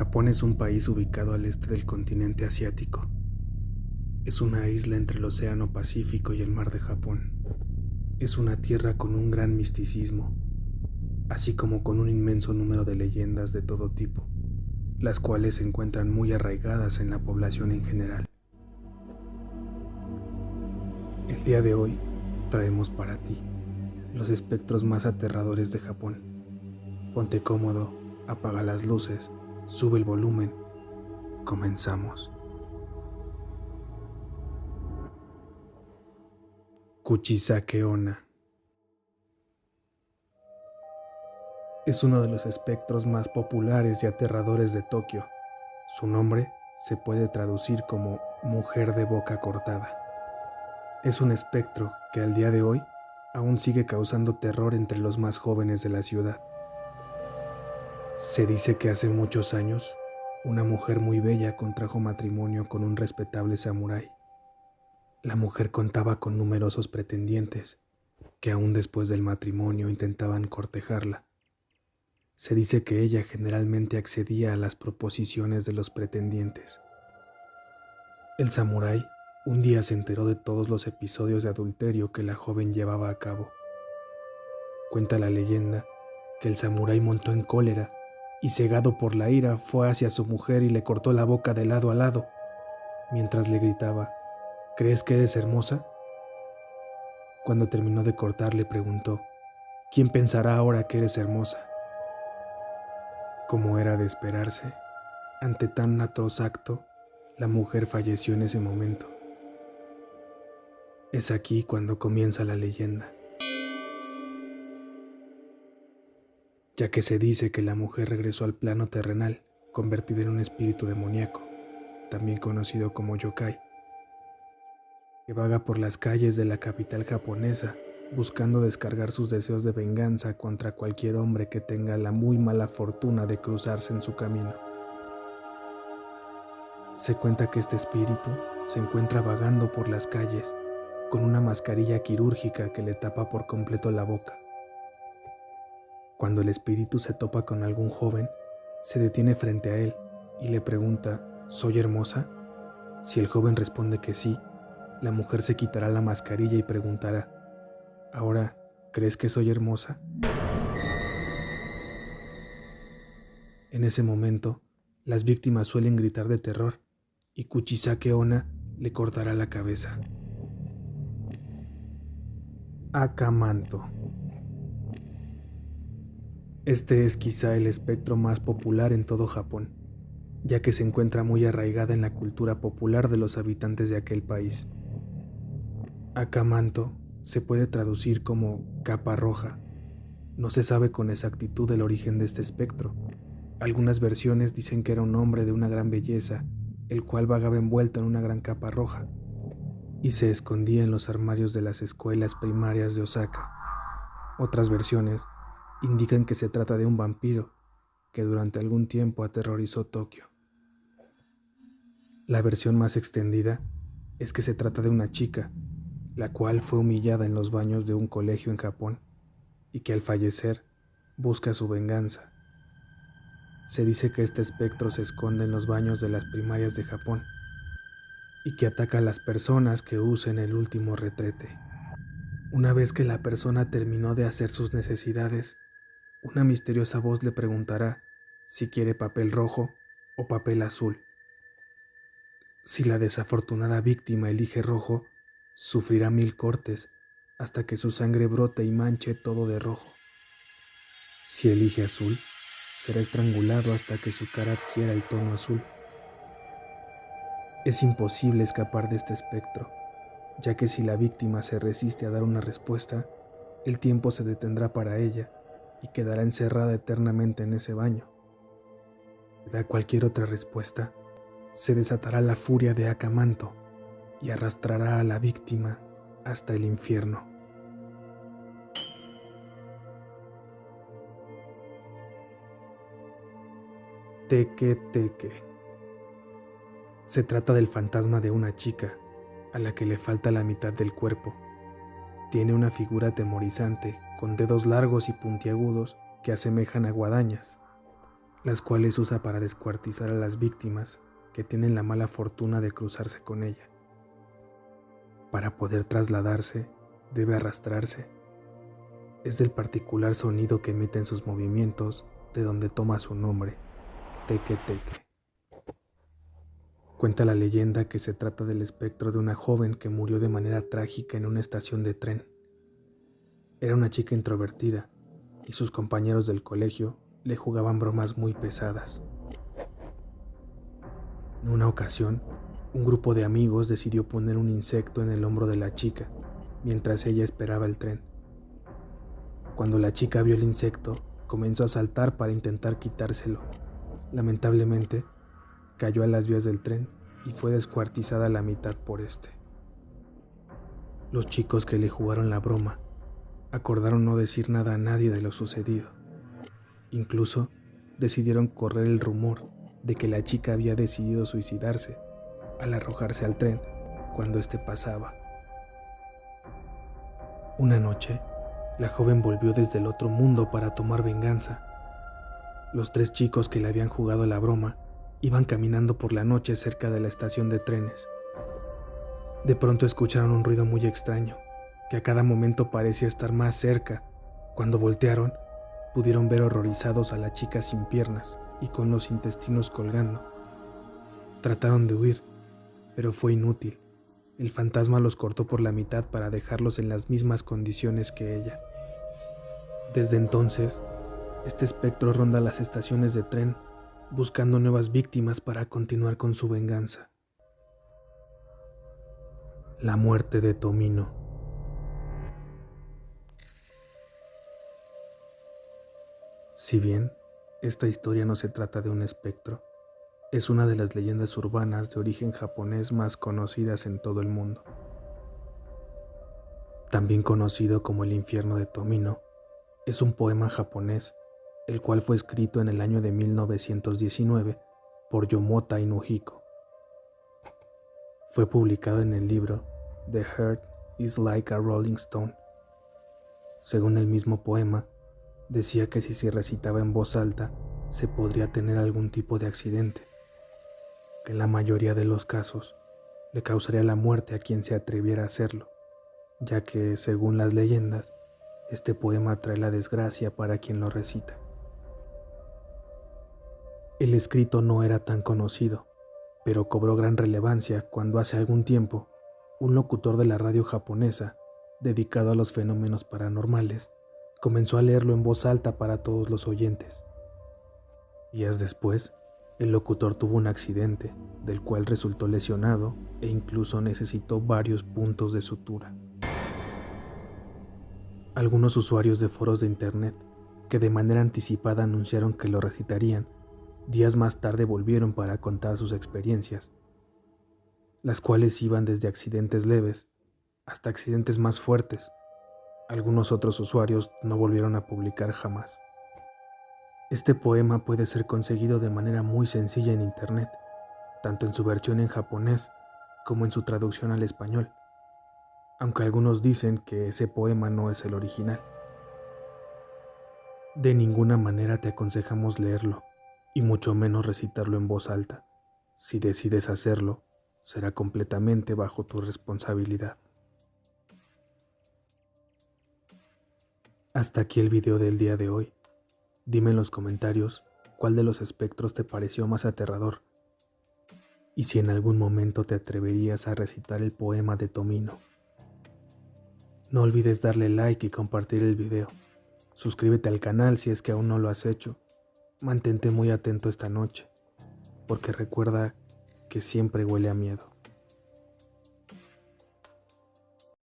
Japón es un país ubicado al este del continente asiático. Es una isla entre el Océano Pacífico y el Mar de Japón. Es una tierra con un gran misticismo, así como con un inmenso número de leyendas de todo tipo, las cuales se encuentran muy arraigadas en la población en general. El día de hoy traemos para ti los espectros más aterradores de Japón. Ponte cómodo, apaga las luces Sube el volumen. Comenzamos. Kuchisake Onna es uno de los espectros más populares y aterradores de Tokio. Su nombre se puede traducir como mujer de boca cortada. Es un espectro que al día de hoy aún sigue causando terror entre los más jóvenes de la ciudad. Se dice que hace muchos años una mujer muy bella contrajo matrimonio con un respetable samurái. La mujer contaba con numerosos pretendientes que aún después del matrimonio intentaban cortejarla. Se dice que ella generalmente accedía a las proposiciones de los pretendientes. El samurái un día se enteró de todos los episodios de adulterio que la joven llevaba a cabo. Cuenta la leyenda que el samurái montó en cólera y cegado por la ira fue hacia su mujer y le cortó la boca de lado a lado, mientras le gritaba, ¿crees que eres hermosa? Cuando terminó de cortar le preguntó, ¿quién pensará ahora que eres hermosa? Como era de esperarse, ante tan atroz acto, la mujer falleció en ese momento. Es aquí cuando comienza la leyenda. Ya que se dice que la mujer regresó al plano terrenal, convertida en un espíritu demoníaco, también conocido como yokai, que vaga por las calles de la capital japonesa buscando descargar sus deseos de venganza contra cualquier hombre que tenga la muy mala fortuna de cruzarse en su camino. Se cuenta que este espíritu se encuentra vagando por las calles con una mascarilla quirúrgica que le tapa por completo la boca cuando el espíritu se topa con algún joven, se detiene frente a él y le pregunta, ¿soy hermosa? Si el joven responde que sí, la mujer se quitará la mascarilla y preguntará, ¿ahora crees que soy hermosa? En ese momento, las víctimas suelen gritar de terror y Kuchisake Ona le cortará la cabeza. Akamanto. Este es quizá el espectro más popular en todo Japón, ya que se encuentra muy arraigada en la cultura popular de los habitantes de aquel país. Akamanto se puede traducir como capa roja. No se sabe con exactitud el origen de este espectro. Algunas versiones dicen que era un hombre de una gran belleza, el cual vagaba envuelto en una gran capa roja y se escondía en los armarios de las escuelas primarias de Osaka. Otras versiones indican que se trata de un vampiro que durante algún tiempo aterrorizó Tokio. La versión más extendida es que se trata de una chica, la cual fue humillada en los baños de un colegio en Japón y que al fallecer busca su venganza. Se dice que este espectro se esconde en los baños de las primarias de Japón y que ataca a las personas que usen el último retrete. Una vez que la persona terminó de hacer sus necesidades, una misteriosa voz le preguntará si quiere papel rojo o papel azul. Si la desafortunada víctima elige rojo, sufrirá mil cortes hasta que su sangre brote y manche todo de rojo. Si elige azul, será estrangulado hasta que su cara adquiera el tono azul. Es imposible escapar de este espectro, ya que si la víctima se resiste a dar una respuesta, el tiempo se detendrá para ella y quedará encerrada eternamente en ese baño. Si da cualquier otra respuesta, se desatará la furia de Acamanto y arrastrará a la víctima hasta el infierno. Teque Teque. Se trata del fantasma de una chica a la que le falta la mitad del cuerpo tiene una figura atemorizante, con dedos largos y puntiagudos que asemejan a guadañas. las cuales usa para descuartizar a las víctimas que tienen la mala fortuna de cruzarse con ella. Para poder trasladarse, debe arrastrarse. Es del particular sonido que emiten sus movimientos de donde toma su nombre, Teque Teque. Cuenta la leyenda que se trata del espectro de una joven que murió de manera trágica en una estación de tren. Era una chica introvertida y sus compañeros del colegio le jugaban bromas muy pesadas. En una ocasión, un grupo de amigos decidió poner un insecto en el hombro de la chica mientras ella esperaba el tren. Cuando la chica vio el insecto, comenzó a saltar para intentar quitárselo. Lamentablemente, cayó a las vías del tren y fue descuartizada a la mitad por este. Los chicos que le jugaron la broma acordaron no decir nada a nadie de lo sucedido. Incluso decidieron correr el rumor de que la chica había decidido suicidarse al arrojarse al tren cuando éste pasaba. Una noche, la joven volvió desde el otro mundo para tomar venganza. Los tres chicos que le habían jugado la broma iban caminando por la noche cerca de la estación de trenes. De pronto escucharon un ruido muy extraño, que a cada momento parecía estar más cerca. Cuando voltearon, pudieron ver horrorizados a la chica sin piernas y con los intestinos colgando. Trataron de huir, pero fue inútil. El fantasma los cortó por la mitad para dejarlos en las mismas condiciones que ella. Desde entonces, este espectro ronda las estaciones de tren buscando nuevas víctimas para continuar con su venganza. La muerte de Tomino. Si bien esta historia no se trata de un espectro, es una de las leyendas urbanas de origen japonés más conocidas en todo el mundo. También conocido como el infierno de Tomino, es un poema japonés, el cual fue escrito en el año de 1919 por Yomota Inuhiko. Fue publicado en el libro The Heart is Like a Rolling Stone. Según el mismo poema, decía que si se recitaba en voz alta, se podría tener algún tipo de accidente que en la mayoría de los casos le causaría la muerte a quien se atreviera a hacerlo, ya que, según las leyendas, este poema trae la desgracia para quien lo recita. El escrito no era tan conocido, pero cobró gran relevancia cuando hace algún tiempo un locutor de la radio japonesa, dedicado a los fenómenos paranormales, comenzó a leerlo en voz alta para todos los oyentes. Días después, el locutor tuvo un accidente, del cual resultó lesionado e incluso necesitó varios puntos de sutura. Algunos usuarios de foros de Internet, que de manera anticipada anunciaron que lo recitarían, días más tarde volvieron para contar sus experiencias, las cuales iban desde accidentes leves hasta accidentes más fuertes. Algunos otros usuarios no volvieron a publicar jamás. Este poema puede ser conseguido de manera muy sencilla en Internet, tanto en su versión en japonés como en su traducción al español, aunque algunos dicen que ese poema no es el original. De ninguna manera te aconsejamos leerlo, y mucho menos recitarlo en voz alta. Si decides hacerlo, será completamente bajo tu responsabilidad. Hasta aquí el video del día de hoy. Dime en los comentarios cuál de los espectros te pareció más aterrador y si en algún momento te atreverías a recitar el poema de Tomino. No olvides darle like y compartir el video. Suscríbete al canal si es que aún no lo has hecho. Mantente muy atento esta noche, porque recuerda que siempre huele a miedo.